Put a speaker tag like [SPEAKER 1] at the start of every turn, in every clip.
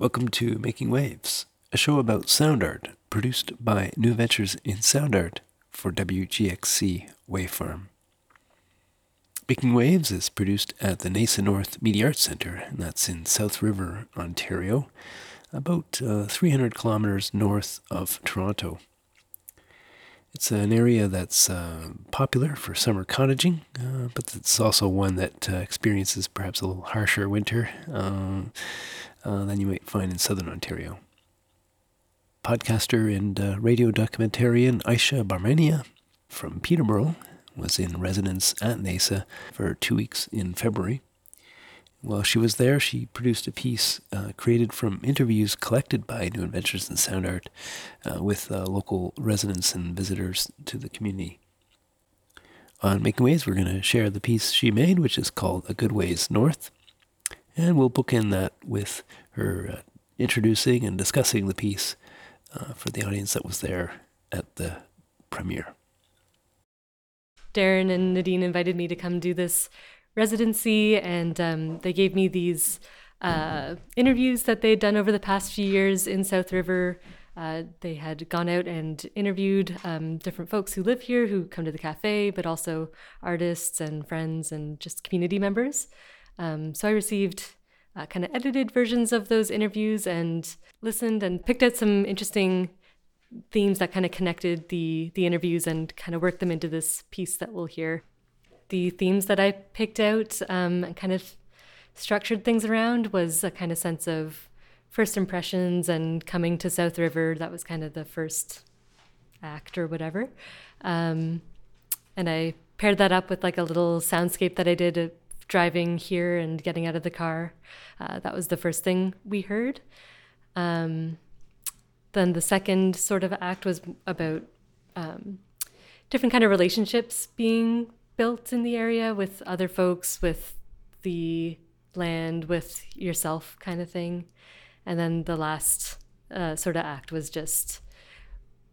[SPEAKER 1] Welcome to Making Waves, a show about sound art produced by New Adventures in Sound Art for WGXC Wavefarm. Making Waves is produced at the NAISA North Media Arts Centre, and that's in South River, Ontario, about uh, 300 kilometers north of Toronto. It's an area that's uh, popular for summer cottaging, uh, but it's also one that uh, experiences perhaps a little harsher winter uh, uh, than you might find in southern Ontario. Podcaster and uh, radio documentarian Aisha Barmenia from Peterborough was in residence at NAISA for two weeks in February. While she was there, she produced a piece uh, created from interviews collected by New Adventures in Sound Art uh, with uh, local residents and visitors to the community. On Making Waves, we're going to share the piece she made, which is called A Good Ways North. And we'll bookend that with her uh, introducing and discussing the piece uh, for the audience that was there at the premiere.
[SPEAKER 2] Darren and Nadine invited me to come do this residency, and um, they gave me these uh, interviews that they'd done over the past few years in South River. Uh, they had gone out and interviewed um, different folks who live here, who come to the cafe, but also artists and friends and just community members. Um, so I received uh, kind of edited versions of those interviews and listened and picked out some interesting themes that kind of connected the the interviews and kind of worked them into this piece that we'll hear the themes that I picked out um, and kind of structured things around was a kind of sense of first impressions and coming to South River. That was kind of the first act or whatever. Um, and I paired that up with like a little soundscape that I did driving here and getting out of the car. Uh, that was the first thing we heard. Um, then the second sort of act was about um, different kind of relationships being built in the area with other folks, with the land, with yourself, kind of thing. And then the last uh, sort of act was just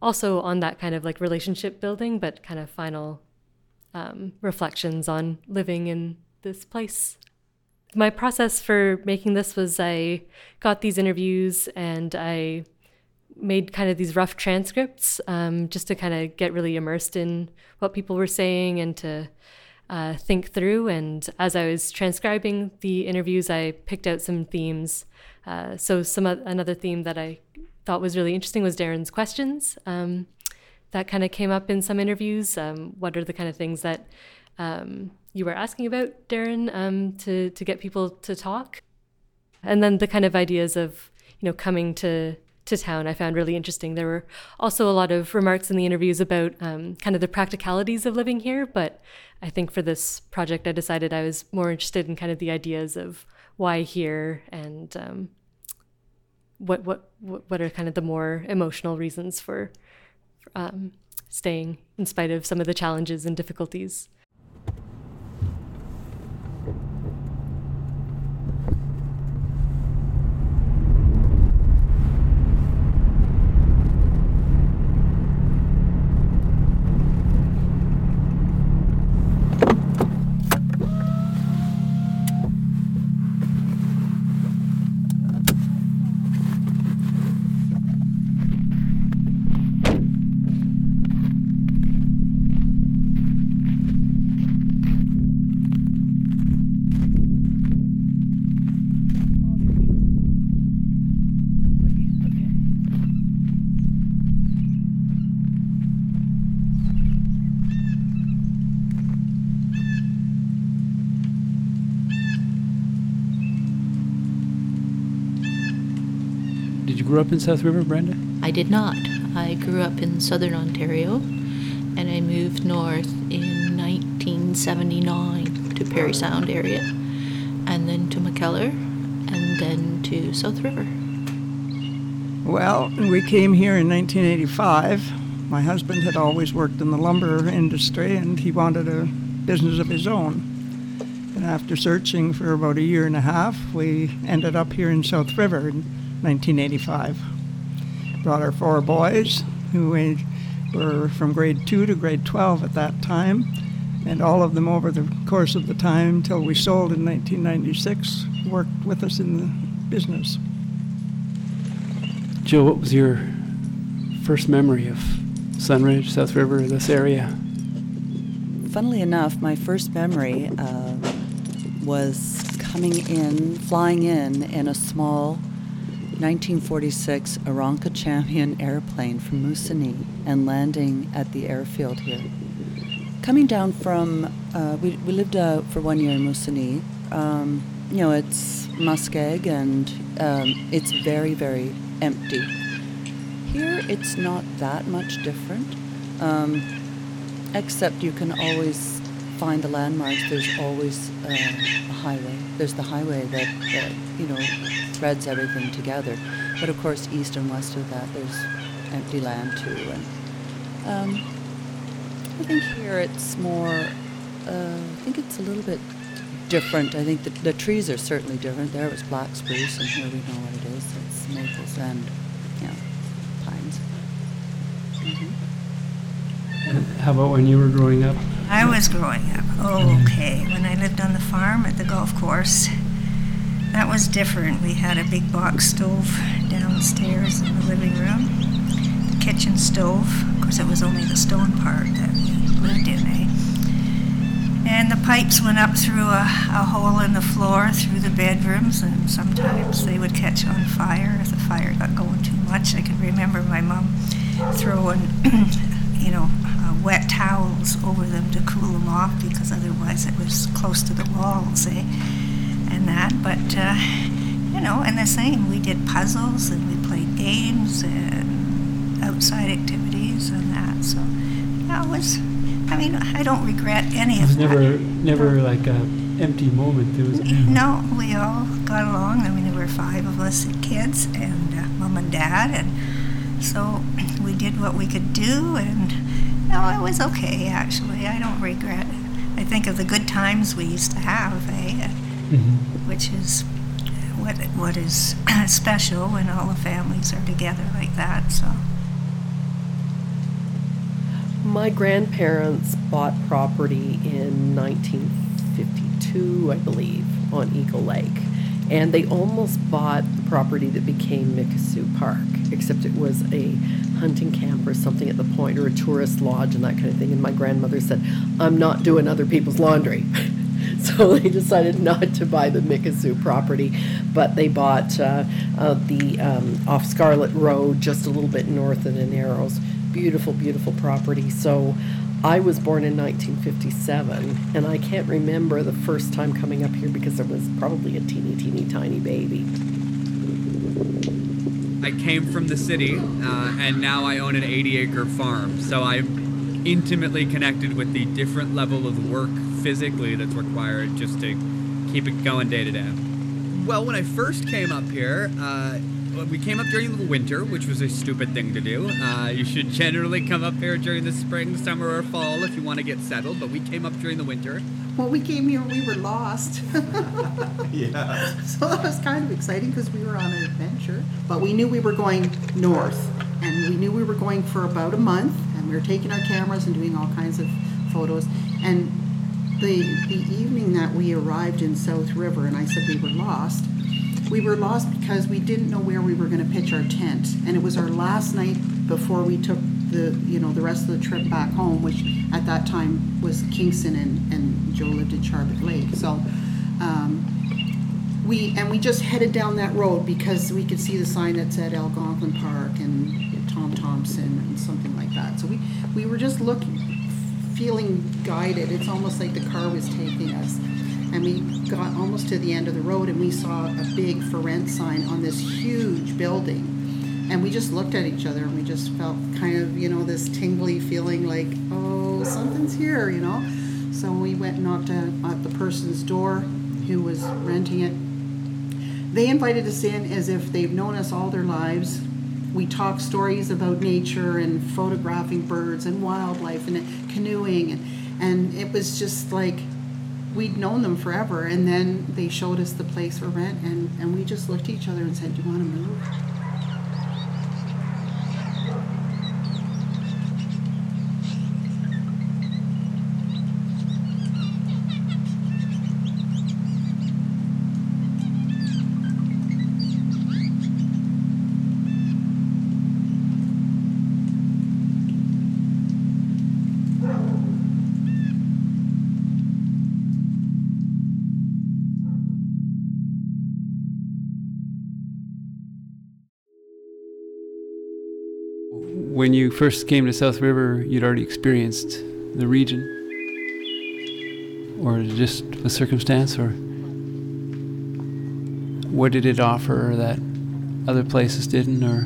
[SPEAKER 2] also on that kind of like relationship building, but kind of final um, reflections on living in this place. My process for making this was I got these interviews and I made kind of these rough transcripts um, just to kind of get really immersed in what people were saying and to uh, think through. And as I was transcribing the interviews, I picked out some themes. Uh, so some another theme that I thought was really interesting was Darren's questions. Um, that kind of came up in some interviews. Um, what are the kind of things that um, you were asking about, Darren, um, to to get people to talk? And then the kind of ideas of you know coming to to town I found really interesting. There were also a lot of remarks in the interviews about um, kind of the practicalities of living here, but I think for this project I decided I was more interested in kind of the ideas of why here and um, what what what are kind of the more emotional reasons for um, staying in spite of some of the challenges and difficulties.
[SPEAKER 1] Grew up in South River, Brenda?
[SPEAKER 3] I did not. I grew up in southern Ontario and I moved north in 1979 to Parry Sound area and then to McKellar and then to South River.
[SPEAKER 4] Well, we came here in 1985. My husband had always worked in the lumber industry and he wanted a business of his own. And after searching for about a year and a half, we ended up here in South River. 1985. Brought our four boys, who were from grade 2 to grade 12 at that time, and all of them over the course of the time till we sold in 1996 worked with us in the business.
[SPEAKER 5] Jill, what was your first memory of Sundridge, South River, this area?
[SPEAKER 6] Funnily enough, my first memory uh, was coming in, flying in in a small 1946 Aeronca Champion airplane from Moosonee and landing at the airfield here. Coming down from, uh, we, we lived uh, for one year in Moosonee. Um, you know, it's muskeg and um, it's very, very empty. Here, it's not that much different. Um, except you can always find the landmarks. There's always uh, a highway. There's the highway that, that, you know, threads everything together. But of course, east and west of that, there's empty land too. And um, I think here it's more, uh, I think it's a little bit different. I think the, the trees are certainly different. There was black spruce, and here we know what it is. It's maples and, yeah, pines. hmm
[SPEAKER 5] How about when you were growing up?
[SPEAKER 7] I was growing up. Oh, okay. When I lived on the farm at the golf course, that was different. We had a big box stove downstairs in the living room, the kitchen stove. Of course, it was only the stone part that we lived in, eh? And the pipes went up through a, a hole in the floor through the bedrooms, and sometimes they would catch on fire if the fire got going too much. I can remember my mom throwing, you know, uh, wet towels over them to cool them off because otherwise it was close to the walls, eh? And that, but uh, you know, and the same. We did puzzles and we played games and outside activities and that. So that was. I mean, I don't regret any of
[SPEAKER 5] It
[SPEAKER 7] of
[SPEAKER 5] was
[SPEAKER 7] that.
[SPEAKER 5] never, never like a empty moment. There was.
[SPEAKER 7] No, we all got along. I mean, there were five of us kids and uh, mom and dad, and so we did what we could do, and no, it was okay actually. I don't regret. I think of the good times we used to have, eh?
[SPEAKER 5] Mhm.
[SPEAKER 7] Which is what what is special when all the families are together like that. So.
[SPEAKER 8] My grandparents bought property in 1952, I believe, on Eagle Lake. And they almost bought the property that became Mikisew Park, except it was a hunting camp or something at the point, or a tourist lodge and that kind of thing. And my grandmother said, I'm not doing other people's laundry. so they decided not to buy the Mikisew property, but they bought uh, uh, the um, off Scarlet Road, just a little bit north of the Narrows. Beautiful, beautiful property. So I was born in 1957, and I can't remember the first time coming up here because I was probably a teeny, teeny, tiny baby.
[SPEAKER 9] I came from the city, uh, and now I own an 80 acre farm. So I'm intimately connected with the different level of work physically that's required just to keep it going day to day. Well, when I first came up here, uh, we came up during the winter, which was a stupid thing to do. Uh, you should generally come up here during the spring, summer, or fall if you want to get settled, but we came up during the winter.
[SPEAKER 10] Well, we came here, we were lost.
[SPEAKER 11] Yeah.
[SPEAKER 10] so that was kind of exciting because we were on an adventure. But we knew we were going north, and we knew we were going for about a month, and we were taking our cameras and doing all kinds of photos. And the the evening that we arrived in South River, and I said we were lost. We were lost because we didn't know where we were going to pitch our tent, and it was our last night before we took the you know the rest of the trip back home, which at that time was Kingston, and, and Joe lived in Sharbot Lake. So um, we and we just headed down that road because we could see the sign that said Algonquin Park and Tom Thomson and something like that. So we we were just looking, feeling guided. It's almost like the car was taking us. And we got almost to the end of the road and we saw a big for rent sign on this huge building. And we just looked at each other and we just felt kind of, you know, this tingly feeling like, oh, something's here, you know? So we went and knocked at, the person's door who was renting it. They invited us in as if they've known us all their lives. We talked stories about nature and photographing birds and wildlife and canoeing. And, and it was just like we'd known them forever. And then they showed us the place for rent. And, and we just looked at each other and said, Do you want to move?
[SPEAKER 5] You first came to South River, you'd already experienced the region? Or just a circumstance? Or what did it offer that other places didn't? Or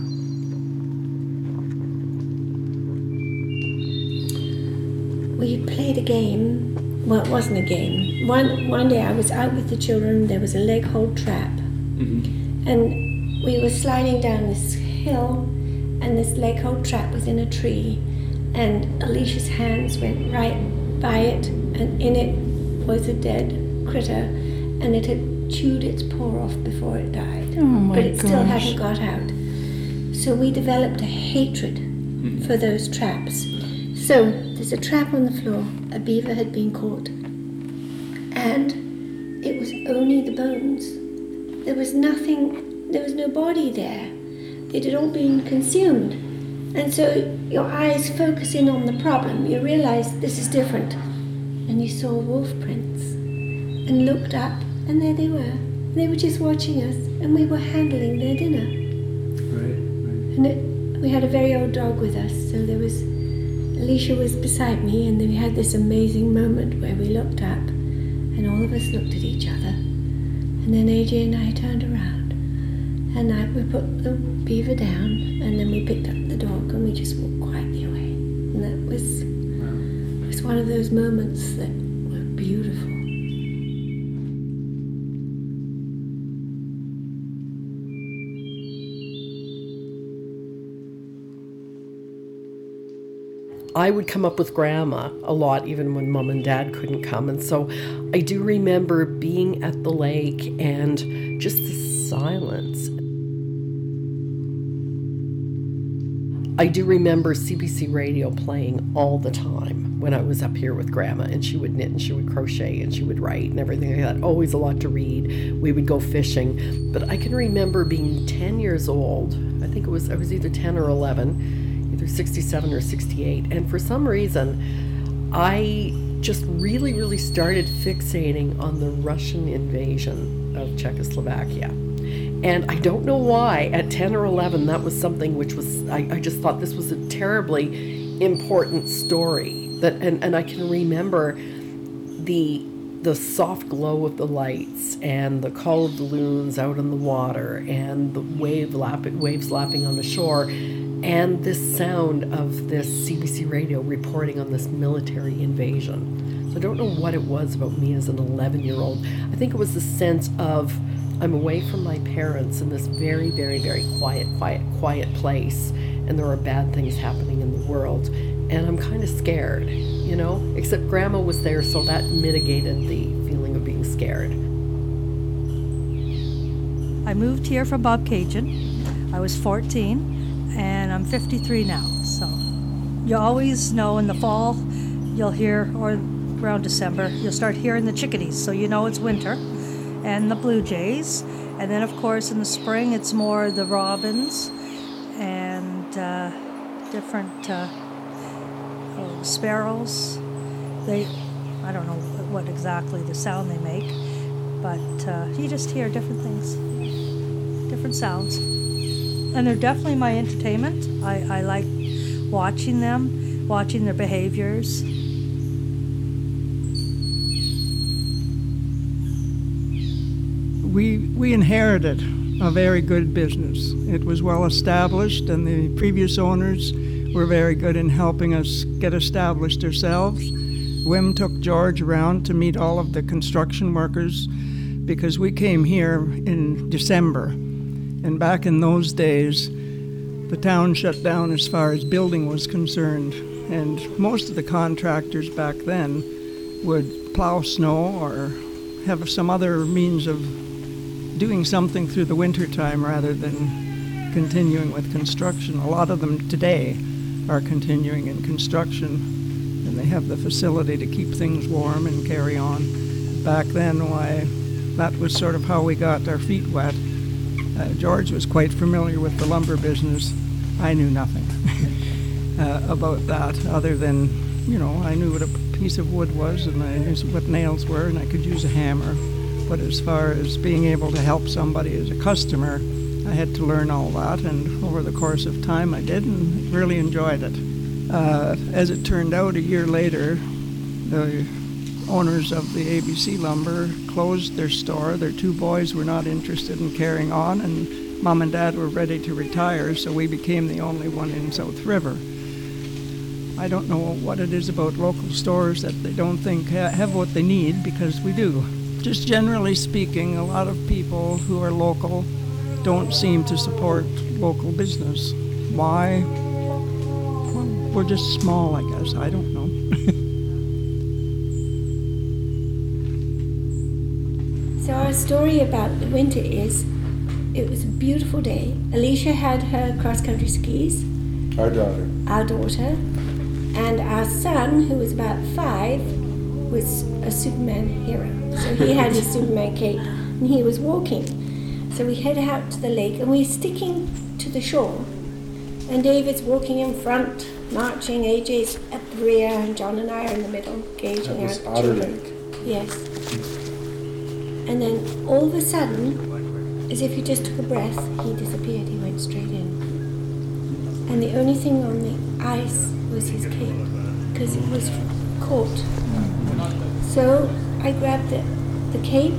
[SPEAKER 12] we played a game. Well, it wasn't a game. One one day I was out with the children. There was a leg hold trap,
[SPEAKER 5] mm-hmm.
[SPEAKER 12] and we were sliding down this hill, and this leg hold trap was in a tree, and Alicia's hands went right by it, and in it was a dead critter, and it had chewed its paw off before it died,
[SPEAKER 3] oh
[SPEAKER 12] but it
[SPEAKER 3] gosh.
[SPEAKER 12] still hadn't got out. So we developed a hatred
[SPEAKER 5] mm-hmm.
[SPEAKER 12] for those traps. So there's a trap on the floor. A beaver had been caught. And it was only the bones. There was nothing, there was no body there. It had all been consumed. And so your eyes focus in on the problem. You realize this is different. And you saw wolf prints and looked up, and there they were. They were just watching us, and we were handling their dinner.
[SPEAKER 5] Right, right.
[SPEAKER 12] And it, we had a very old dog with us, so there was Alicia was beside me, and then we had this amazing moment where we looked up, and all of us looked at each other. And then AJ and I turned around, and I, we put the beaver down, and then we picked up the dog, and we just walked quietly away. And that was, wow. was one of those moments that were beautiful.
[SPEAKER 8] I would come up with grandma a lot, even when mom and dad couldn't come. And so I do remember being at the lake and just the silence. I do remember CBC radio playing all the time when I was up here with grandma, and she would knit and she would crochet and she would write and everything like that. Always a lot to read. We would go fishing. But I can remember being 10 years old. I think it was, I was either 10 or 11 either 67 or 68. And for some reason, I just really, really started fixating on the Russian invasion of Czechoslovakia. And I don't know why, at 10 or 11, that was something which was, I, I just thought this was a terribly important story. That, and, and I can remember the the soft glow of the lights and the call of the loons out in the water and the wave lap, waves lapping on the shore and this sound of this CBC radio reporting on this military invasion. So I don't know what it was about me as an 11 year old. I think it was the sense of I'm away from my parents in this very, very, very quiet, quiet, quiet place, and there are bad things happening in the world, and I'm kind of scared, you know? Except grandma was there, so that mitigated the feeling of being scared.
[SPEAKER 13] I moved here from Bobcaygeon. I was 14 and I'm 53 now. So you always know in the fall you'll hear, or around December, you'll start hearing the chickadees. So you know it's winter and the blue jays. And then, of course, in the spring it's more the robins and uh, different uh, oh, sparrows. They, I don't know what exactly the sound they make, but uh, you just hear different things, different sounds and they're definitely my entertainment. I, I like watching them, watching their behaviors.
[SPEAKER 4] We, we inherited a very good business. It was well established, and the previous owners were very good in helping us get established ourselves. Wim took George around to meet all of the construction workers because we came here in December and back in those days, the town shut down as far as building was concerned. And most of the contractors back then would plow snow or have some other means of doing something through the winter time rather than continuing with construction. A lot of them today are continuing in construction and they have the facility to keep things warm and carry on. Back then, why, that was sort of how we got our feet wet. Uh, George was quite familiar with the lumber business. I knew nothing uh, about that other than, you know, I knew what a piece of wood was and I knew what nails were and I could use a hammer. But as far as being able to help somebody as a customer, I had to learn all that, and over the course of time, I did, and really enjoyed it. Uh, as it turned out, a year later, the owners of the ABC Lumber closed their store. Their two boys were not interested in carrying on, and mom and dad were ready to retire, so we became the only one in South River. I don't know what it is about local stores that they don't think ha- have what they need because we do. Just generally speaking, a lot of people who are local don't seem to support local business. Why? Well, we're just small, I guess. I don't know.
[SPEAKER 12] So our story about the winter is it was a beautiful day. Alicia had her cross country skis,
[SPEAKER 11] Our daughter.
[SPEAKER 12] our daughter, and our son, who was about five, was a Superman hero. So he had his Superman cape and he was walking. So we head out to the lake and we're sticking to the shore. And David's walking in front, marching, AJ's at the rear, and John and I are in the middle, gauging
[SPEAKER 11] That
[SPEAKER 12] our
[SPEAKER 11] Otter
[SPEAKER 12] children.
[SPEAKER 11] Lake.
[SPEAKER 12] Yes. And then all of a sudden, as if he just took a breath, he disappeared. He went straight in. And the only thing on the ice was his cape, because it was caught. So I grabbed the, the cape,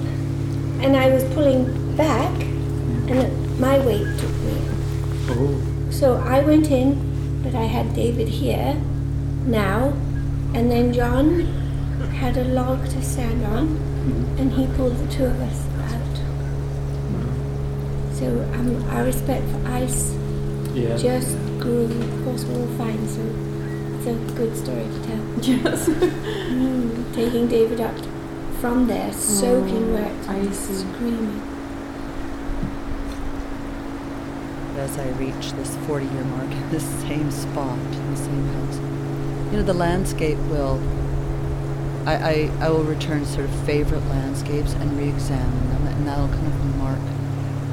[SPEAKER 12] and I was pulling back, and my weight took me. So I went in, but I had David here now, and then John had a log to stand on, and he pulled the two of us out. So um, our respect for ice
[SPEAKER 5] Yeah.
[SPEAKER 12] just grew. Of course, we're all fine, so it's a good story to tell.
[SPEAKER 8] Yes.
[SPEAKER 12] Mm, taking David up from there, soaking mm. wet,
[SPEAKER 8] icy.
[SPEAKER 12] screaming.
[SPEAKER 6] as I reach this 40 year mark in this same spot, in the same house. You know, the landscape will, I, I, I will return sort of favorite landscapes and re examine them, and that'll kind of mark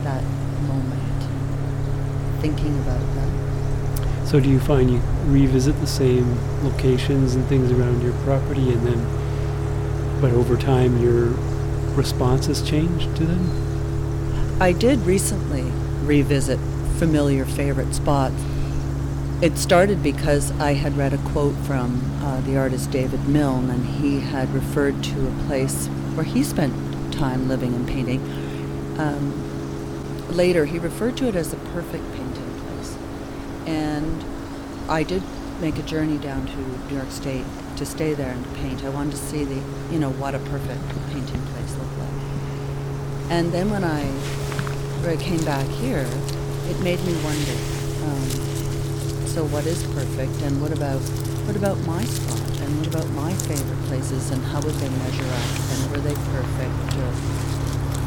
[SPEAKER 6] that moment, thinking about them.
[SPEAKER 5] So do you find you revisit the same locations and things around your property and then but over time your response has changed to them?
[SPEAKER 6] I did recently revisit familiar favorite spots. It started because I had read a quote from uh, the artist David Milne, and he had referred to a place where he spent time living and painting. Um, later, he referred to it as the perfect painting place. And I did make a journey down to New York State to stay there and paint. I wanted to see the, you know, what a perfect painting place looked like. And then when I, when I came back here, it made me wonder. Um, so what is perfect, and what about what about my spot, and what about my favorite places, and how would they measure up, and were they perfect, or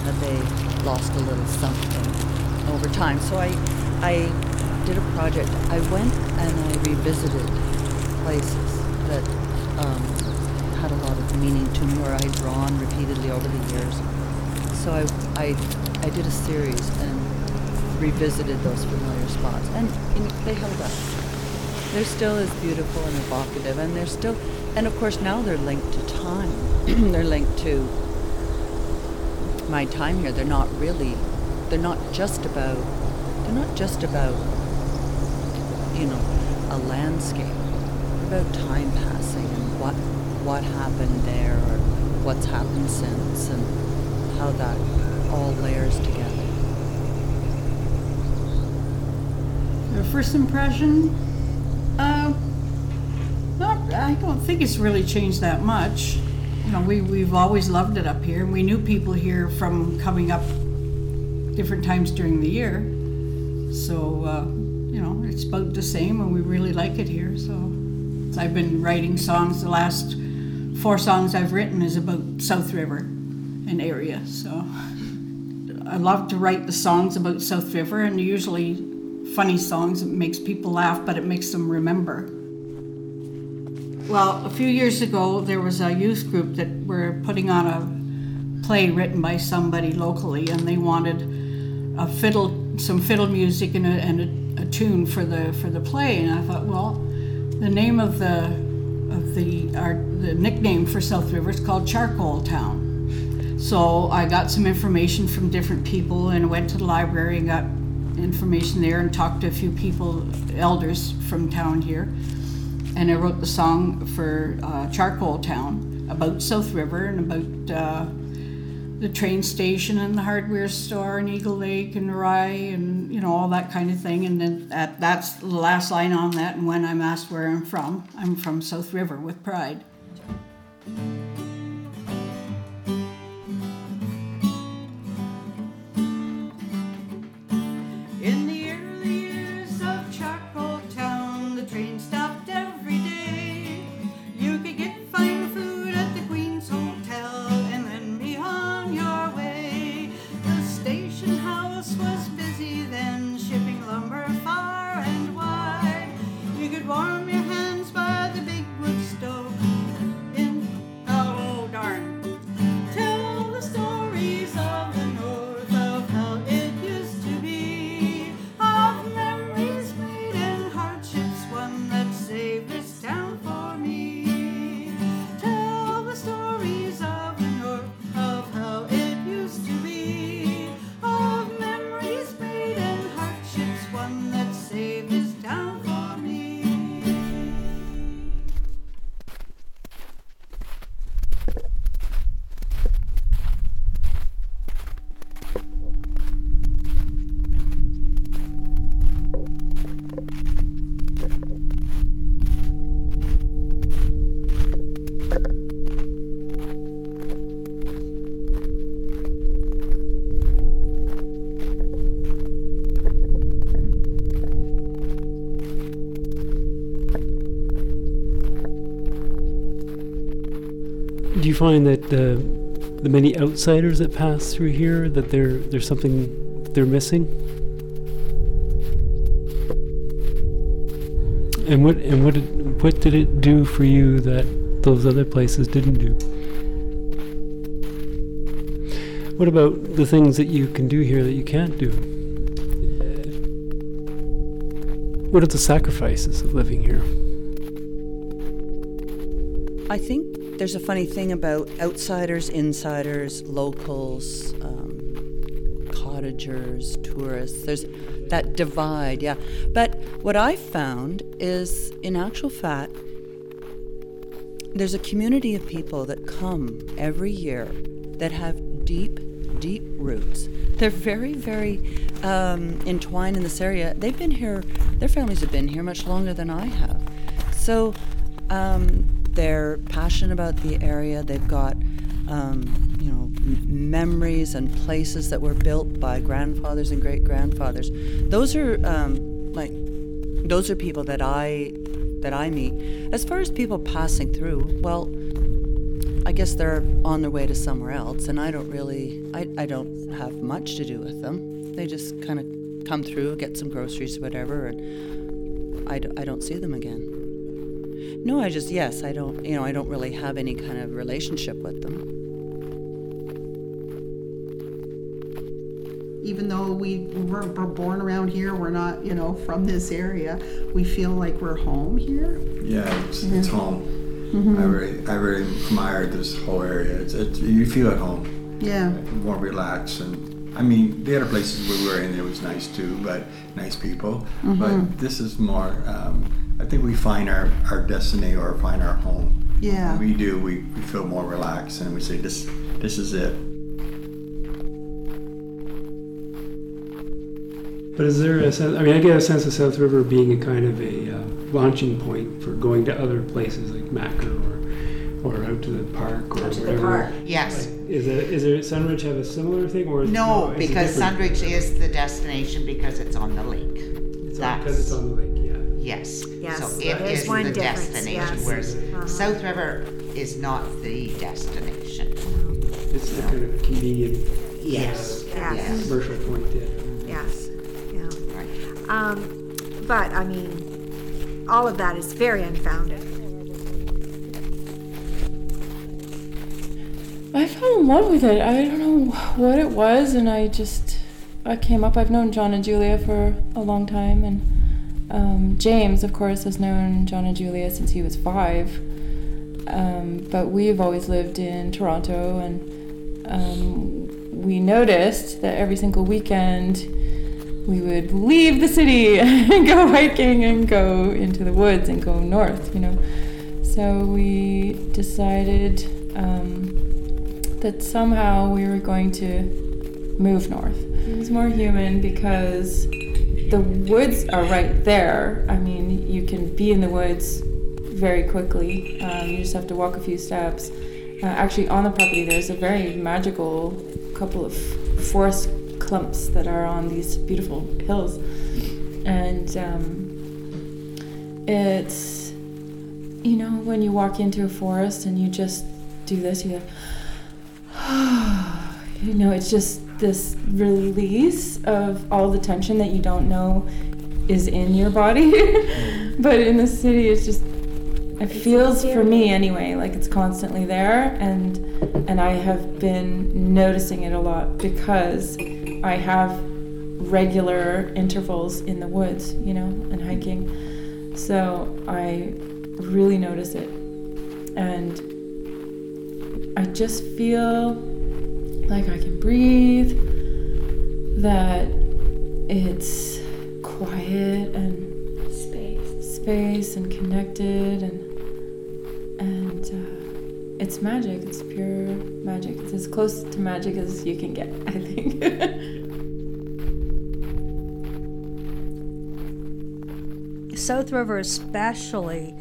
[SPEAKER 6] had they lost a little something over time? So I, I did a project. I went and I revisited places that um, had a lot of meaning to me, or I had drawn repeatedly over the years. So I, I, I did a series and revisited those familiar spots, and, and they held up. They're still as beautiful and evocative, and they're still, and of course now they're linked to time. they're linked to my time here. They're not really, they're not just about, they're not just about, you know, a landscape. About time passing what, happened there, or what's happened since, and how that all layers together.
[SPEAKER 14] The first impression, uh, not. I don't think it's really changed that much. You know, we we've always loved it up here, and we knew people here from coming up different times during the year. So uh, you know, it's about the same, and we really like it here. So I've been writing songs. The last four songs I've written is about South River and area. So I love to write the songs about South River, and usually funny songs. It makes people laugh, but it makes them remember. Well, a few years ago, there was a youth group that were putting on a play written by somebody locally, and they wanted a fiddle, some fiddle music, and a, and a, a tune for the for the play. And I thought, well, the name of the the our the nickname for South River is called Charcoal Town. So I got some information from different people and went to the library and got information there and talked to a few people, elders from town here. And I wrote the song for uh, Charcoal Town about South River and about uh, the train station and the hardware store and Eagle Lake and Rye and you know all that kind of thing. And then that, that's the last line on that. And when I'm asked where I'm from, I'm from South River with pride.
[SPEAKER 5] Find that the the many outsiders that pass through here that there there's something they're missing? And what and what did, what did it do for you that those other places didn't do? What about the things that you can do here that you can't do? What are the sacrifices of living here?
[SPEAKER 6] I think there's a funny thing about outsiders, insiders, locals, um, cottagers, tourists. There's that divide, yeah. But what I found is, in actual fact, there's a community of people that come every year that have deep, deep roots. They're very, very um, entwined in this area. They've been here, their families have been here much longer than I have. So um, they're passionate about the area. They've got, um, you know, m- memories and places that were built by grandfathers and great grandfathers. Those are um, like, those are people that I that I meet. As far as people passing through, well, I guess they're on their way to somewhere else, and I don't really, I, I don't have much to do with them. They just kind of come through, get some groceries, whatever, and I, d- I don't see them again. No, I just, yes, I don't, you know, I don't really have any kind of relationship with them.
[SPEAKER 10] even though we were, were born around here, we're not, you know, from this area, we feel like we're home here.
[SPEAKER 11] Yeah, it's, it's
[SPEAKER 10] Yeah.
[SPEAKER 11] home.
[SPEAKER 10] Mhm.
[SPEAKER 11] I really, I really admire this whole area. It's, it's, you feel at home.
[SPEAKER 10] Yeah.
[SPEAKER 11] More relaxed and I mean the other places we were in it was nice too, but nice people.
[SPEAKER 10] Mhm.
[SPEAKER 11] But this is more. Um, I think we find our, our destiny or find our home.
[SPEAKER 10] Yeah.
[SPEAKER 11] When we do. We, we feel more relaxed and we say this this is it.
[SPEAKER 5] But is there a sense? I mean, I get a sense of South River being a kind of a uh, launching point for going to other places like Macker or, or out to the park or
[SPEAKER 15] Out to the park, yes.
[SPEAKER 5] Like, is it is there Sundridge have a similar thing or is
[SPEAKER 15] No,
[SPEAKER 5] is
[SPEAKER 15] because
[SPEAKER 5] different?
[SPEAKER 15] Sundridge is the destination because it's on the lake.
[SPEAKER 5] It's because it's on the lake. Yeah.
[SPEAKER 15] Yes.
[SPEAKER 16] Yes,
[SPEAKER 15] So
[SPEAKER 16] there
[SPEAKER 15] it
[SPEAKER 16] is
[SPEAKER 15] is
[SPEAKER 16] one
[SPEAKER 15] the
[SPEAKER 16] difference,
[SPEAKER 15] destination,
[SPEAKER 16] yes.
[SPEAKER 15] whereas
[SPEAKER 16] Uh-huh.
[SPEAKER 15] South River is not the destination.
[SPEAKER 5] It's the kind of convenient.
[SPEAKER 15] Yes.
[SPEAKER 16] Yes.
[SPEAKER 15] Yes.
[SPEAKER 5] Commercial point. Yeah.
[SPEAKER 16] Yes, yeah. Um, but, I mean, all of that is very unfounded.
[SPEAKER 17] I fell in love with it. I don't know what it was, and I just I came up. I've known John and Julia for a long time, and um, James, of course, has known John and Julia since he was five. Um, but we've always lived in Toronto, and um, we noticed that every single weekend we would leave the city and go hiking and go into the woods and go north, you know. So we decided um, that somehow we were going to move north. It was more human because the woods are right there. I mean, you can be in the woods very quickly. Um, you just have to walk a few steps. Uh, actually, on the property, there's a very magical couple of forest clumps that are on these beautiful hills. And um, it's, you know, when you walk into a forest and you just do this, you're you know, it's just this release of all the tension that you don't know is in your body. but in the city, it's just it feels for me anyway like it's constantly there and and I have been noticing it a lot because I have regular intervals in the woods, you know, and hiking. So I really notice it. And I just feel like I can breathe, that it's quiet and
[SPEAKER 12] space,
[SPEAKER 17] space and connected and and uh, it's magic. It's pure magic. It's as close to magic as you can get, I think.
[SPEAKER 13] South River, especially,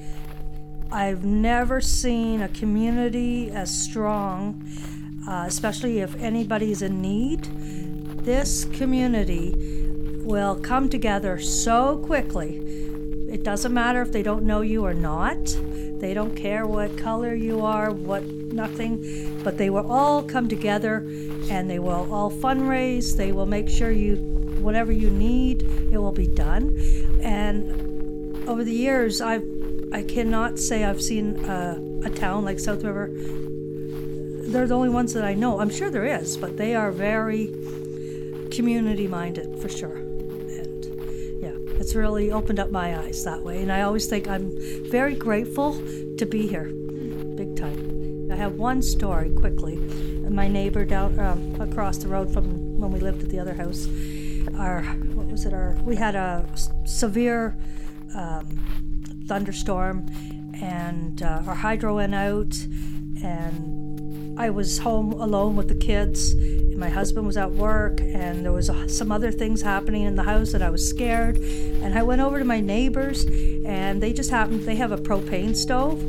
[SPEAKER 13] I've never seen a community as strong, uh, especially if anybody's in need. This community will come together so quickly. It doesn't matter if they don't know you or not. They don't care what color you are, what nothing, but they will all come together and they will all fundraise. They will make sure you, whatever you need, it will be done. And over the years, I've I cannot say I've seen a, a town like South River. They're the only ones that I know. I'm sure there is, but they are very community minded for sure. And yeah, it's really opened up my eyes that way. And I always think I'm very grateful to be here, big time. I have one story quickly. My neighbor down um, across the road from when we lived at the other house, our what was it? Our we had a severe um, thunderstorm, and uh, our hydro went out, and I was home alone with the kids. And my husband was at work, and there was some other things happening in the house that I was scared. And I went over to my neighbors, and they just happened. They have a propane stove,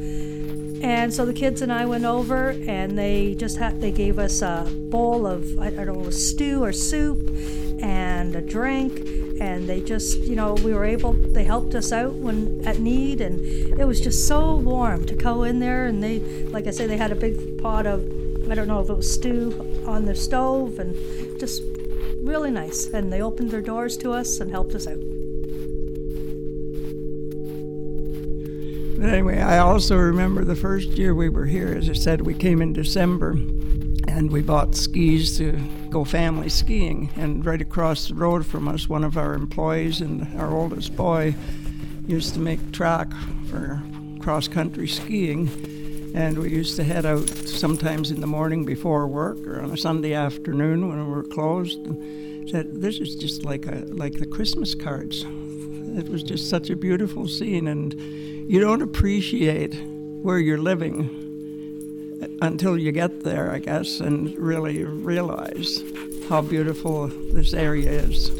[SPEAKER 13] and so the kids and I went over, and they just had they gave us a bowl of I, I don't know, stew or soup, and a drink, and they just you know we were able they helped us out when at need, and it was just so warm to go in there, and they like I say they had a big pot of I don't know if it was stew on the stove, and just really nice, and they opened their doors to us and helped us out.
[SPEAKER 4] But anyway, I also remember the first year we were here. As I said, we came in December and we bought skis to go family skiing. And right across the road from us, one of our employees and our oldest boy used to make track for cross country skiing. And we used to head out sometimes in the morning before work or on a Sunday afternoon when we were closed. And said, "This is just like a like the Christmas cards." It was just such a beautiful scene, and you don't appreciate where you're living until you get there, I guess, and really realize how beautiful this area is.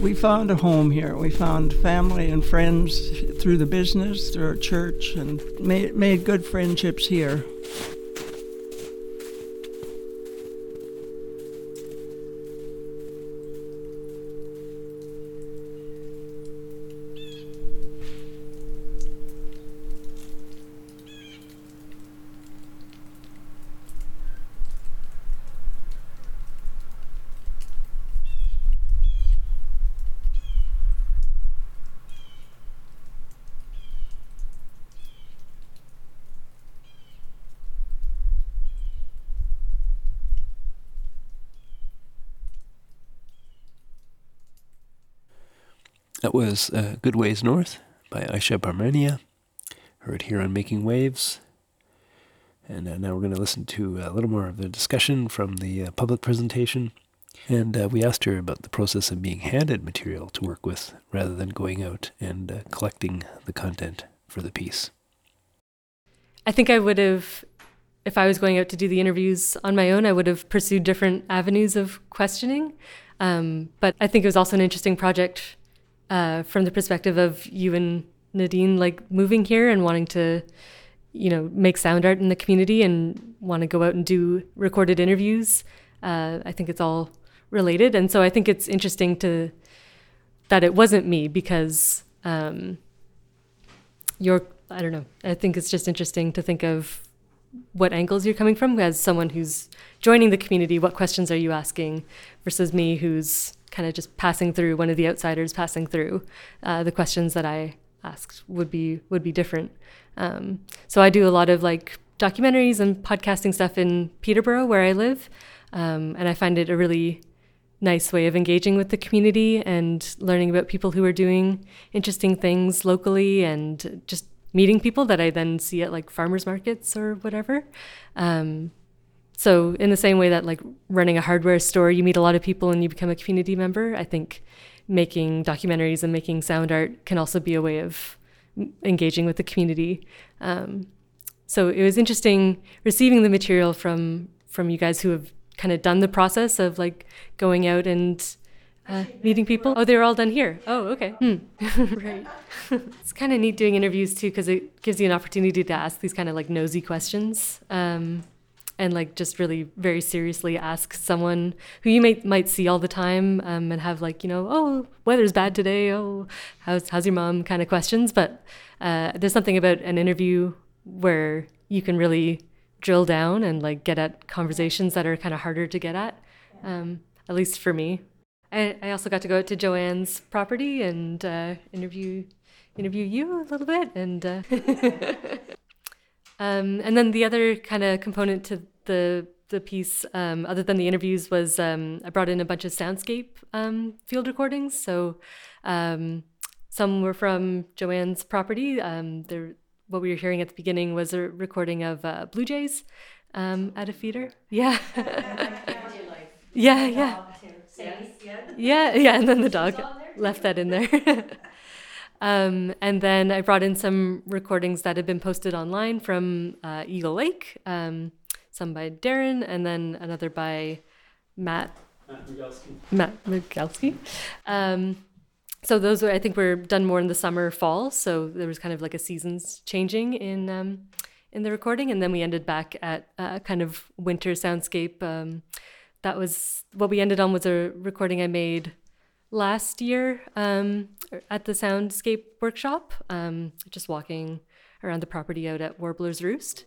[SPEAKER 4] We found a home here. We found family and friends through the business, through our church, and made, made good friendships here.
[SPEAKER 1] Was uh, Good Ways North by Aisha Barmenia, heard here on Making Waves. And uh, now we're going to listen to a little more of the discussion from the uh, public presentation And uh, we asked her about the process of being handed material to work with rather than going out and uh, collecting the content for the piece.
[SPEAKER 2] I think I would have, if I was going out to do the interviews on my own, I would have pursued different avenues of questioning. Um, but I think it was also an interesting project uh, from the perspective of you and Nadine, like moving here and wanting to, you know, make sound art in the community and want to go out and do recorded interviews. Uh, I think it's all related, and so I think it's interesting to that it wasn't me because um, you're. I don't know. I think it's just interesting to think of what angles you're coming from as someone who's joining the community. What questions are you asking versus me, who's kind of just passing through, one of the outsiders passing through. Uh, the questions that I asked would be would be different. Um, so I do a lot of like documentaries and podcasting stuff in Peterborough, where I live, um, and I find it a really nice way of engaging with the community and learning about people who are doing interesting things locally and just meeting people that I then see at like farmers markets or whatever. Um, so in the same way that like running a hardware store, you meet a lot of people and you become a community member. I think making documentaries and making sound art can also be a way of engaging with the community. Um, so it was interesting receiving the material from from you guys who have kind of done the process of like going out and uh, meeting people. Oh, they're all done here. Oh, okay. Hmm. right. it's kind of neat doing interviews too because it gives you an opportunity to ask these kind of like nosy questions. Um, and like just really very seriously ask someone who you may might see all the time um, and have like you know oh weather's bad today. Oh how's how's your mom? kind of questions. But uh, there's something about an interview where you can really drill down and like get at conversations that are kind of harder to get at um, at least for me. I, I also got to go out to joanne's property and uh, interview interview you a little bit and uh, Um, and then the other kind of component to the the piece, um, other than the interviews, was um, I brought in a bunch of soundscape um, field recordings. So um, some were from Joanne's property. Um, there, what we were hearing at the beginning was a recording of uh, blue jays at a feeder. Yeah. yeah, yeah. Yeah, yeah, and then the dog left that in there. Um, and then I brought in some recordings that had been posted online from uh, Eagle Lake, um, some by Darren, and then another by Matt.
[SPEAKER 5] Matt Migalski.
[SPEAKER 2] Matt Migalski. Um, so those were, I think, were done more in the summer, fall. So there was kind of like a seasons changing in um, in the recording, and then we ended back at uh, kind of winter soundscape. Um, that was what we ended on was a recording I made last year um, at the Soundscape workshop, um, just walking around the property out at Warbler's Roost.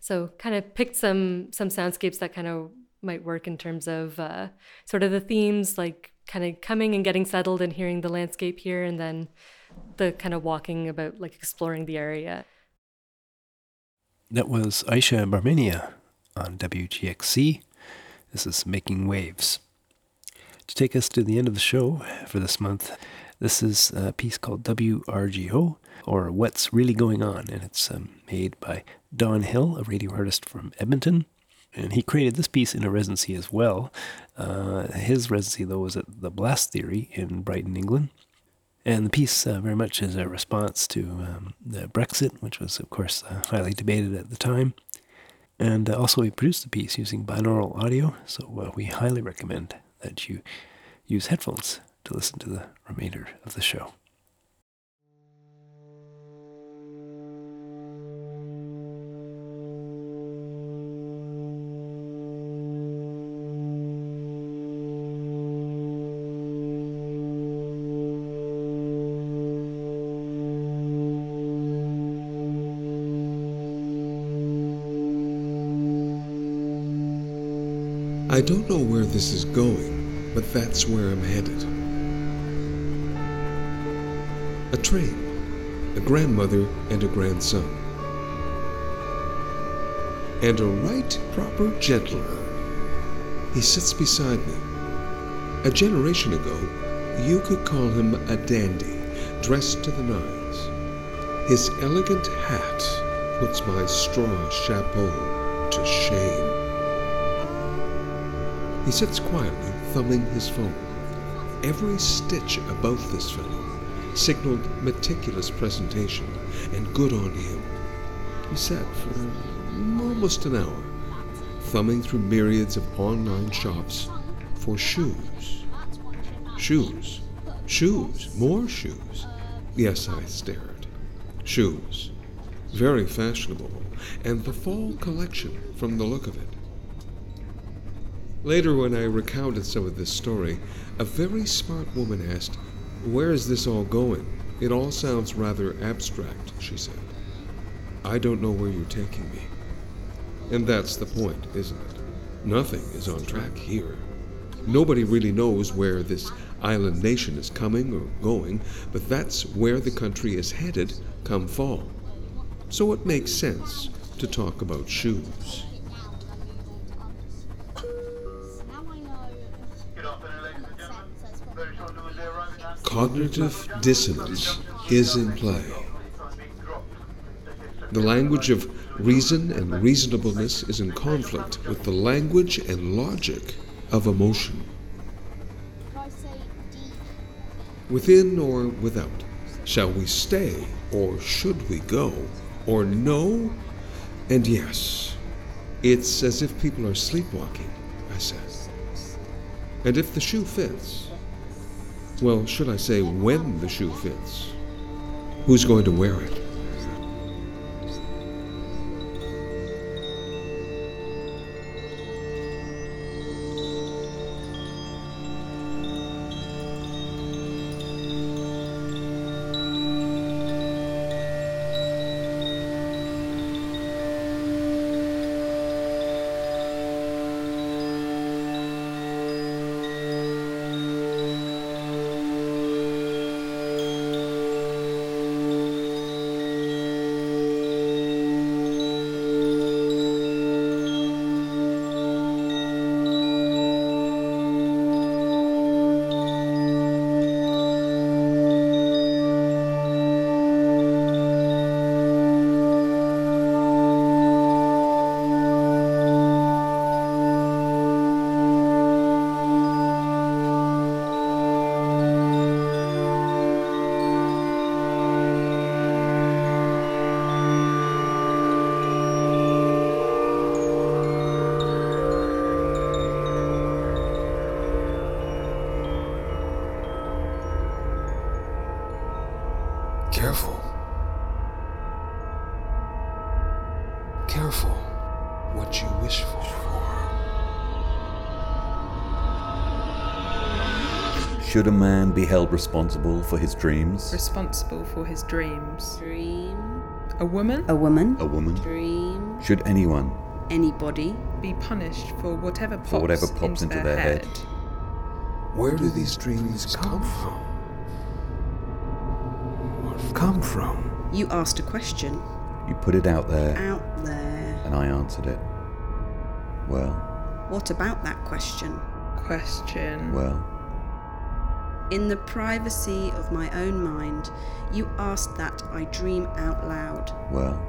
[SPEAKER 2] So kind of picked some some soundscapes that kind of might work in terms of uh, sort of the themes, like kind of coming and getting settled and hearing the landscape here, and then the kind of walking about, like exploring the area.
[SPEAKER 1] That was Aisha Barmenia on WGXC. This is Making Waves. To take us to the end of the show for this month, this is a piece called WRGO, or What's Really Going On, and it's um, made by Don Hill, a radio artist from Edmonton. And he created this piece in a residency as well. Uh, his residency, though, was at the Blast Theory in Brighton, England. And the piece uh, very much is a response to um, Brexit, which was, of course, uh, highly debated at the time. And uh, also, he produced the piece using binaural audio, so uh, we highly recommend that you use headphones to listen to the remainder of the show.
[SPEAKER 18] I don't know where this is going, but that's where I'm headed. A train, a grandmother, and a grandson. And a right proper gentleman. He sits beside me. A generation ago, you could call him a dandy, dressed to the nines. His elegant hat puts my straw chapeau to shame. He sits quietly, thumbing his phone. Every stitch about this fellow signaled meticulous presentation, and good on him. He sat for almost an hour, thumbing through myriads of online shops for shoes. Shoes. Shoes. More shoes. Yes, I stared. Shoes. Very fashionable, and the fall collection from the look of it. Later, when I recounted some of this story, a very smart woman asked, Where is this all going? It all sounds rather abstract, she said. I don't know where you're taking me. And that's the point, isn't it? Nothing is on track here. Nobody really knows where this island nation is coming or going, but that's where the country is headed come fall. So it makes sense to talk about shoes. Cognitive dissonance is in play. The language of reason and reasonableness is in conflict with the language and logic of emotion. Within or without? Shall we stay or should we go? Or no and yes? It's as if people are sleepwalking, I said. And if the shoe fits, well, should I say when the shoe fits, who's going to wear it?
[SPEAKER 19] Should a man be held responsible for his dreams?
[SPEAKER 20] Responsible for his dreams.
[SPEAKER 21] Dream.
[SPEAKER 20] A woman?
[SPEAKER 21] A woman.
[SPEAKER 19] A woman?
[SPEAKER 21] Dream.
[SPEAKER 19] Should anyone
[SPEAKER 21] Anybody.
[SPEAKER 20] Be punished for whatever pops,
[SPEAKER 19] for whatever pops into, their head?
[SPEAKER 18] Where do these dreams come from? Come from?
[SPEAKER 21] You asked a question.
[SPEAKER 19] You put it out there,
[SPEAKER 21] Out there.
[SPEAKER 19] and I answered it. Well,
[SPEAKER 21] What about that question?
[SPEAKER 20] Question.
[SPEAKER 19] well,
[SPEAKER 21] In the privacy of my own mind, you asked that I dream out loud.
[SPEAKER 19] well.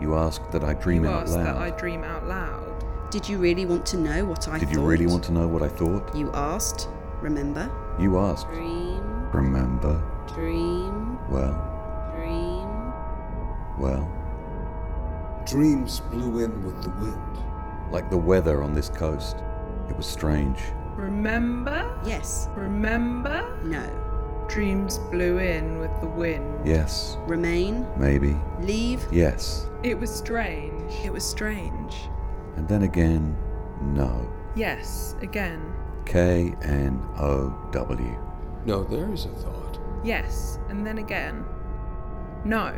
[SPEAKER 19] You asked that I dream
[SPEAKER 20] you
[SPEAKER 19] out
[SPEAKER 20] asked that
[SPEAKER 19] loud.
[SPEAKER 20] I dream out loud.
[SPEAKER 21] Did you really want to know what I
[SPEAKER 19] Did
[SPEAKER 21] thought?
[SPEAKER 19] you really want to know what I thought?
[SPEAKER 21] You asked. Remember?
[SPEAKER 19] You asked.
[SPEAKER 21] Dream.
[SPEAKER 19] Remember?
[SPEAKER 21] Dream.
[SPEAKER 19] Well,
[SPEAKER 21] Dream.
[SPEAKER 19] well.
[SPEAKER 18] Dreams blew in with the wind.
[SPEAKER 19] Like the weather on this coast. It was strange.
[SPEAKER 20] Remember?
[SPEAKER 21] Yes.
[SPEAKER 20] Remember?
[SPEAKER 21] No.
[SPEAKER 20] Dreams blew in with the wind.
[SPEAKER 19] Yes.
[SPEAKER 21] Remain.
[SPEAKER 19] Maybe.
[SPEAKER 21] Leave.
[SPEAKER 19] Yes.
[SPEAKER 20] It was strange.
[SPEAKER 21] It was strange.
[SPEAKER 19] And then again, no.
[SPEAKER 20] Yes, again.
[SPEAKER 19] K N O W.
[SPEAKER 18] No, there's a thought.
[SPEAKER 20] Yes, and then again. No.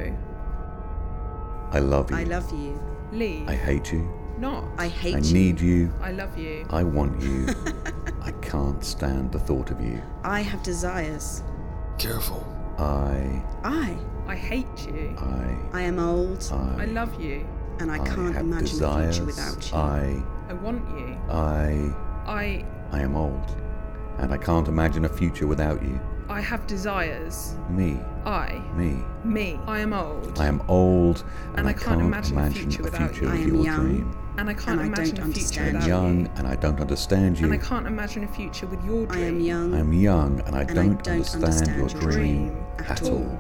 [SPEAKER 19] I love you.
[SPEAKER 21] I love you.
[SPEAKER 20] Leave.
[SPEAKER 19] I hate you.
[SPEAKER 20] Not.
[SPEAKER 21] I hate
[SPEAKER 19] I
[SPEAKER 21] you.
[SPEAKER 19] need you.
[SPEAKER 20] I love you.
[SPEAKER 19] I want you. I can't stand the thought of you.
[SPEAKER 21] I have desires.
[SPEAKER 18] Careful.
[SPEAKER 19] I.
[SPEAKER 21] I.
[SPEAKER 20] I hate you.
[SPEAKER 19] I.
[SPEAKER 21] I am old.
[SPEAKER 20] I
[SPEAKER 19] I.
[SPEAKER 20] love you.
[SPEAKER 21] and I
[SPEAKER 19] I
[SPEAKER 21] can't imagine
[SPEAKER 19] desires.
[SPEAKER 21] the future without you.
[SPEAKER 19] I.
[SPEAKER 20] I want you.
[SPEAKER 19] I.
[SPEAKER 20] I
[SPEAKER 19] I am old. And I can't imagine a future without you.
[SPEAKER 20] I have desires.
[SPEAKER 19] Me.
[SPEAKER 20] I.
[SPEAKER 19] Me.
[SPEAKER 20] Me. I am old.
[SPEAKER 19] I am old and,
[SPEAKER 20] And
[SPEAKER 19] I,
[SPEAKER 20] I can't
[SPEAKER 19] can't
[SPEAKER 20] imagine a
[SPEAKER 19] imagine
[SPEAKER 20] future
[SPEAKER 19] a
[SPEAKER 20] without
[SPEAKER 19] future
[SPEAKER 20] you.
[SPEAKER 21] I am
[SPEAKER 19] your
[SPEAKER 21] young.
[SPEAKER 19] dream.
[SPEAKER 20] And I can't
[SPEAKER 21] And I
[SPEAKER 20] imagine
[SPEAKER 21] don't
[SPEAKER 20] a future
[SPEAKER 21] understand
[SPEAKER 20] without
[SPEAKER 21] you.
[SPEAKER 19] young and I don't understand you.
[SPEAKER 20] And I can't imagine a future with your
[SPEAKER 21] I
[SPEAKER 20] dream.
[SPEAKER 21] am young.
[SPEAKER 19] I am young and I
[SPEAKER 21] and
[SPEAKER 19] don't,
[SPEAKER 21] don't
[SPEAKER 19] understand,
[SPEAKER 21] understand
[SPEAKER 19] your
[SPEAKER 21] your
[SPEAKER 19] dream
[SPEAKER 21] dream
[SPEAKER 19] at
[SPEAKER 21] at
[SPEAKER 19] all.
[SPEAKER 21] all.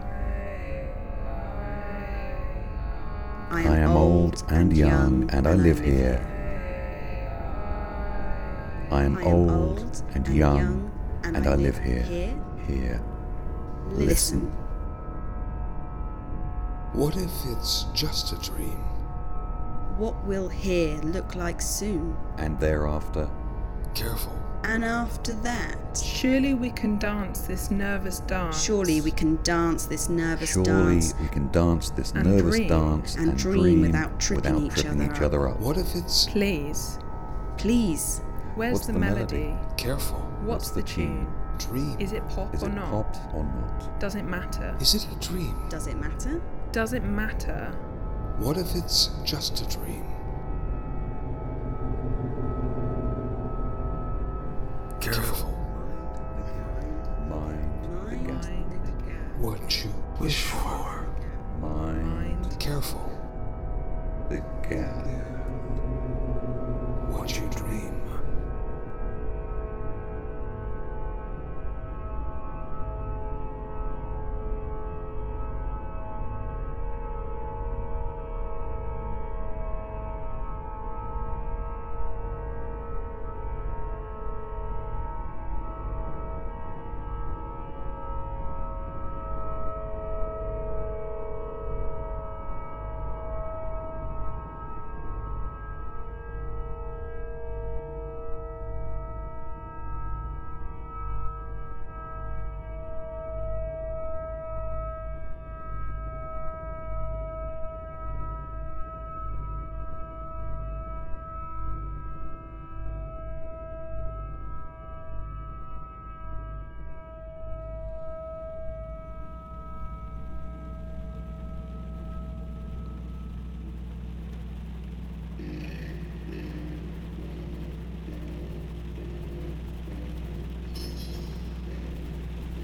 [SPEAKER 21] I
[SPEAKER 19] I am old and young and I live here. I am
[SPEAKER 21] I
[SPEAKER 19] old
[SPEAKER 21] old
[SPEAKER 19] and
[SPEAKER 21] and
[SPEAKER 19] young
[SPEAKER 21] young and
[SPEAKER 19] and
[SPEAKER 21] I
[SPEAKER 19] I live
[SPEAKER 21] live
[SPEAKER 19] here.
[SPEAKER 21] here.
[SPEAKER 19] Here.
[SPEAKER 21] Listen.
[SPEAKER 18] What if it's just a dream?
[SPEAKER 21] What will here look like soon?
[SPEAKER 19] And thereafter,
[SPEAKER 18] Careful.
[SPEAKER 21] And after that,
[SPEAKER 20] Surely we can dance this nervous dance.
[SPEAKER 21] surely we can dance this nervous
[SPEAKER 19] surely
[SPEAKER 21] dance
[SPEAKER 19] we can dance this
[SPEAKER 20] And
[SPEAKER 19] nervous
[SPEAKER 20] dream.
[SPEAKER 19] dance
[SPEAKER 21] And
[SPEAKER 19] and,
[SPEAKER 21] dream without tripping
[SPEAKER 19] without
[SPEAKER 21] each
[SPEAKER 19] tripping
[SPEAKER 21] other
[SPEAKER 19] each
[SPEAKER 21] up.
[SPEAKER 19] other up.
[SPEAKER 18] What if it's
[SPEAKER 20] Please.
[SPEAKER 21] Please.
[SPEAKER 20] Where's
[SPEAKER 19] What's
[SPEAKER 20] the,
[SPEAKER 19] the
[SPEAKER 20] melody?
[SPEAKER 19] melody?
[SPEAKER 18] careful?
[SPEAKER 20] What's, the, tune?
[SPEAKER 18] Dream.
[SPEAKER 20] Is it pop
[SPEAKER 19] Is
[SPEAKER 20] or
[SPEAKER 19] it
[SPEAKER 20] not?
[SPEAKER 19] pop or not?
[SPEAKER 20] Does it matter?
[SPEAKER 18] Is it a dream?
[SPEAKER 21] Does it matter?
[SPEAKER 20] Does it matter?
[SPEAKER 18] What if it's just a dream? Careful.
[SPEAKER 19] Mind the gap.
[SPEAKER 18] What you wish for.
[SPEAKER 19] Mind
[SPEAKER 18] Careful.
[SPEAKER 19] the gap.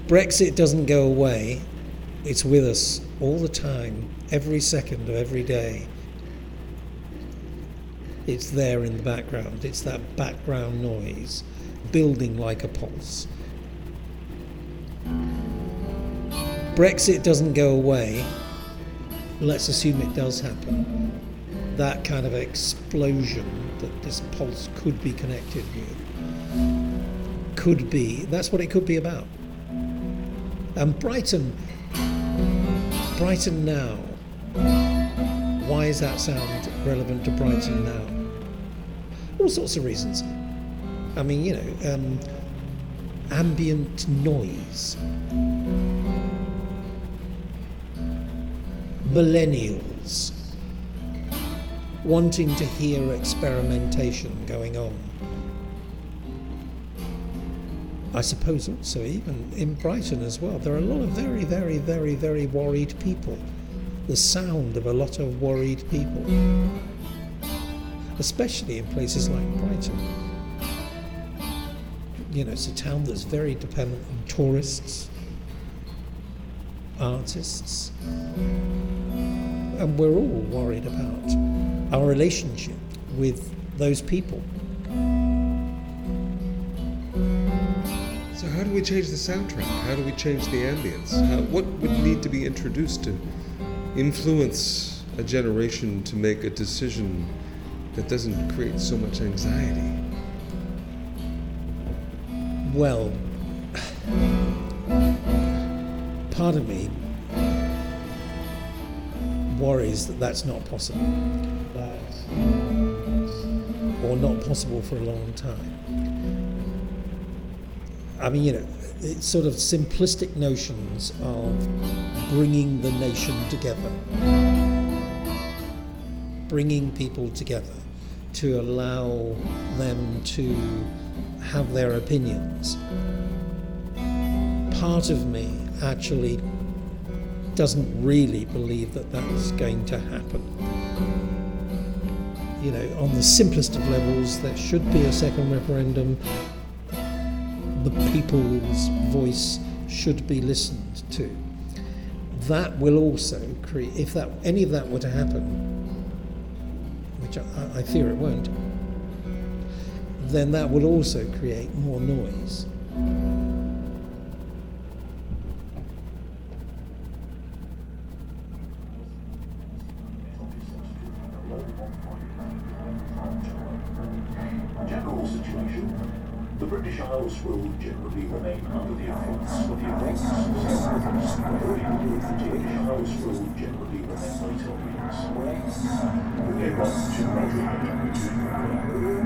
[SPEAKER 22] Brexit doesn't go away. It's with us all the time, every second of every day. It's there in the background. It's that background noise building like a pulse. Brexit doesn't go away. Let's assume it does happen. That kind of explosion that this pulse could be connected with could be, that's what it could be about. And Brighton, Brighton now. Why is that sound relevant to Brighton now? All sorts of reasons. I mean, you know, um, ambient noise. Millennials wanting to hear experimentation going on. I suppose also even in Brighton as well, there are a lot of very, very, very, very worried people. The sound of a lot of worried people, especially in places like Brighton. You know, it's a town that's very dependent on tourists, artists, and we're all worried about our relationship with those people.
[SPEAKER 18] Do we change the soundtrack? How do we change the ambience? How, what would need to be introduced to influence a generation to make a decision that doesn't create so much anxiety?
[SPEAKER 22] Well, part of me worries that that's not possible. Or not possible for a long time. I mean, you know, it's sort of simplistic notions of bringing the nation together, bringing people together to allow them to have their opinions. Part of me actually doesn't really believe that that's going to happen. You know, on the simplest of levels, there should be a second referendum. The people's voice should be listened to. That will also create, if that any of that were to happen, which
[SPEAKER 23] I, I fear it won't, then that will also create more noise.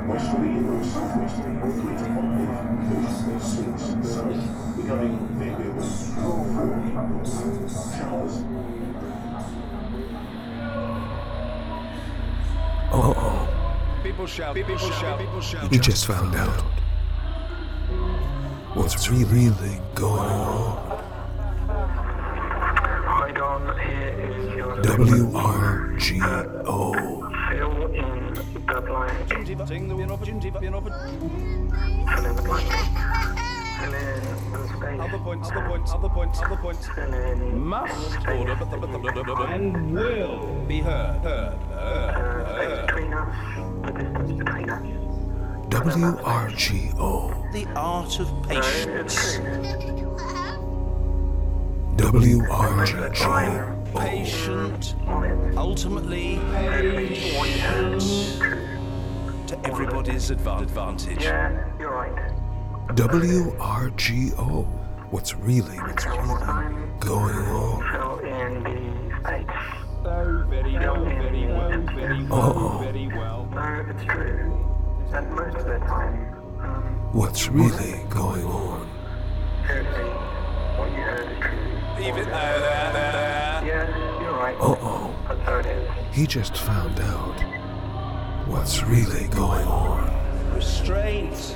[SPEAKER 24] Westerly or southwesterly, three to five, coast swings south, becoming variable for showers.
[SPEAKER 21] Uh-oh.
[SPEAKER 25] People shout, people shout, people shout.
[SPEAKER 21] We just found out what's really, really going on. WRGO.
[SPEAKER 25] Other points, other points, other points, other points. Must order, but the, but the, but the, but the, and will be heard, heard, heard, heard.
[SPEAKER 21] WRGO.
[SPEAKER 25] The art of patience.
[SPEAKER 21] WRGO.
[SPEAKER 25] Patient, ultimately patient everybody's advan- advantage.
[SPEAKER 24] you're right.
[SPEAKER 21] WRGO. What's really, what's really going on?
[SPEAKER 25] So very well, very well, very well,
[SPEAKER 21] Uh-oh.
[SPEAKER 25] very well.
[SPEAKER 24] No, it's true. That most of the time, um,
[SPEAKER 21] What's really going on?
[SPEAKER 24] seriously, what you heard is true.
[SPEAKER 25] Leave it there, there, there, there.
[SPEAKER 24] You're right.
[SPEAKER 21] Uh-oh.
[SPEAKER 24] But so it is.
[SPEAKER 21] He just found out what's really going on.
[SPEAKER 25] Restraint.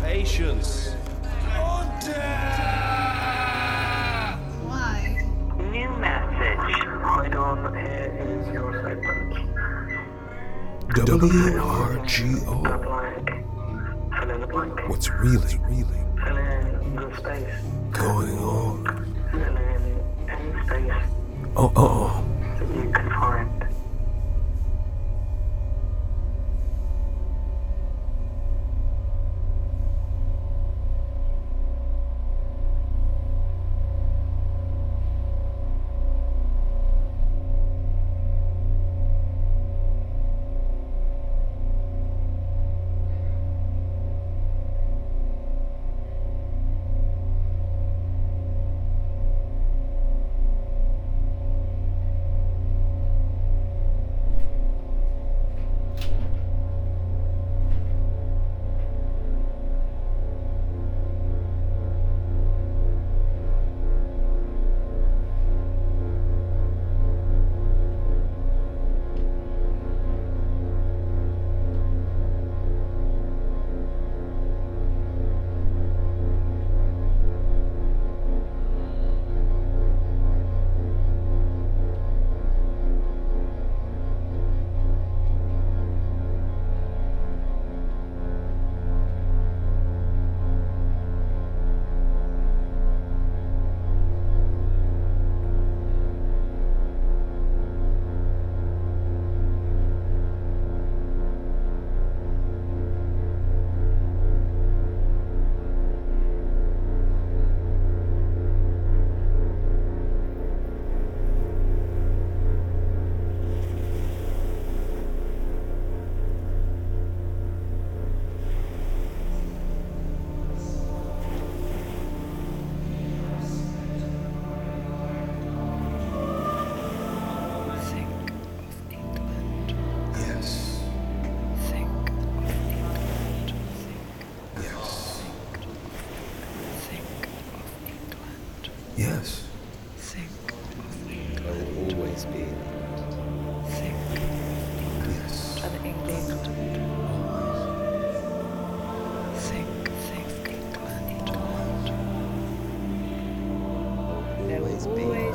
[SPEAKER 25] Patience.
[SPEAKER 24] Why? New message. Hold on, here is your segment.
[SPEAKER 21] WRGO.
[SPEAKER 24] Fill in the blank.
[SPEAKER 21] What's really, really
[SPEAKER 24] Fill in the space.
[SPEAKER 21] going on?
[SPEAKER 24] Fill in any space
[SPEAKER 21] Oh, oh. Yes.
[SPEAKER 26] Think of I will always be. Think
[SPEAKER 21] Yes.
[SPEAKER 26] of England. Think, think England. England. There will always be.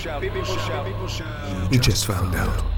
[SPEAKER 25] Shout, people shout.
[SPEAKER 24] We just found out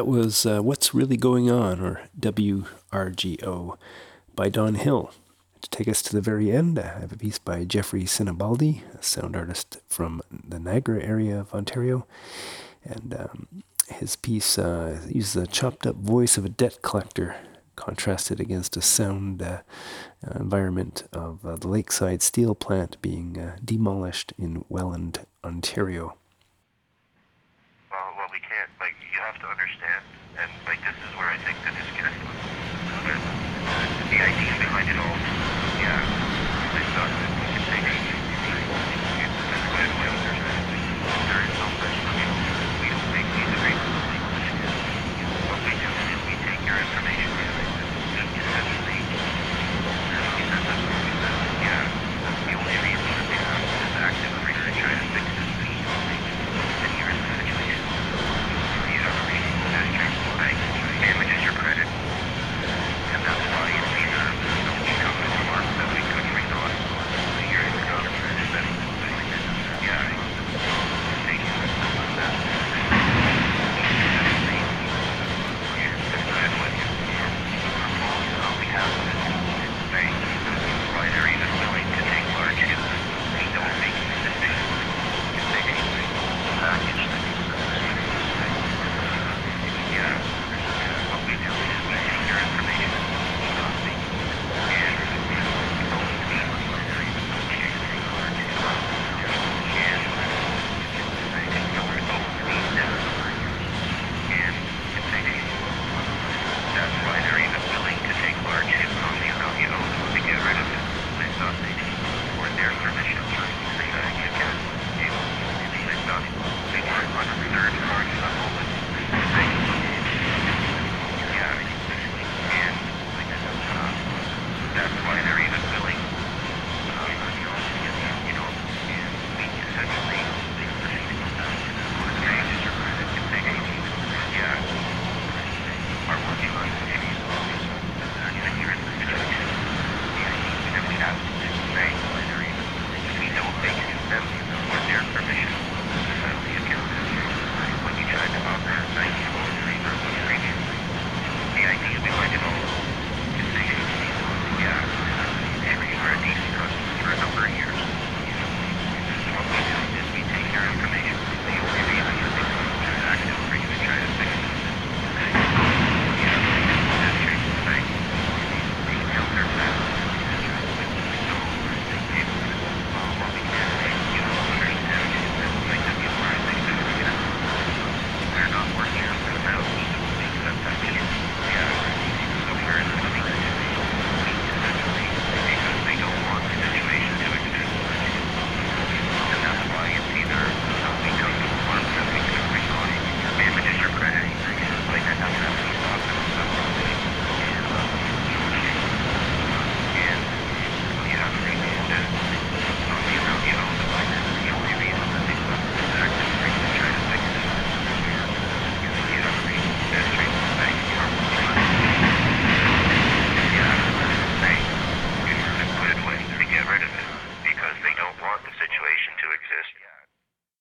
[SPEAKER 1] That was uh, What's Really Going On, or WRGO, by Don Hill. To take us to the very end, I have a piece by Jeffrey Sinibaldi, a sound artist from the Niagara area of Ontario. And um, his piece uh, uses a chopped up voice of a debt collector, contrasted against a sound uh, environment of uh, the Lakeside Steel Plant being uh, demolished in Welland, Ontario.
[SPEAKER 27] Well, well, we can't. Like, you have to understand, and like, this is where I think the disconnect was. The, idea behind it all,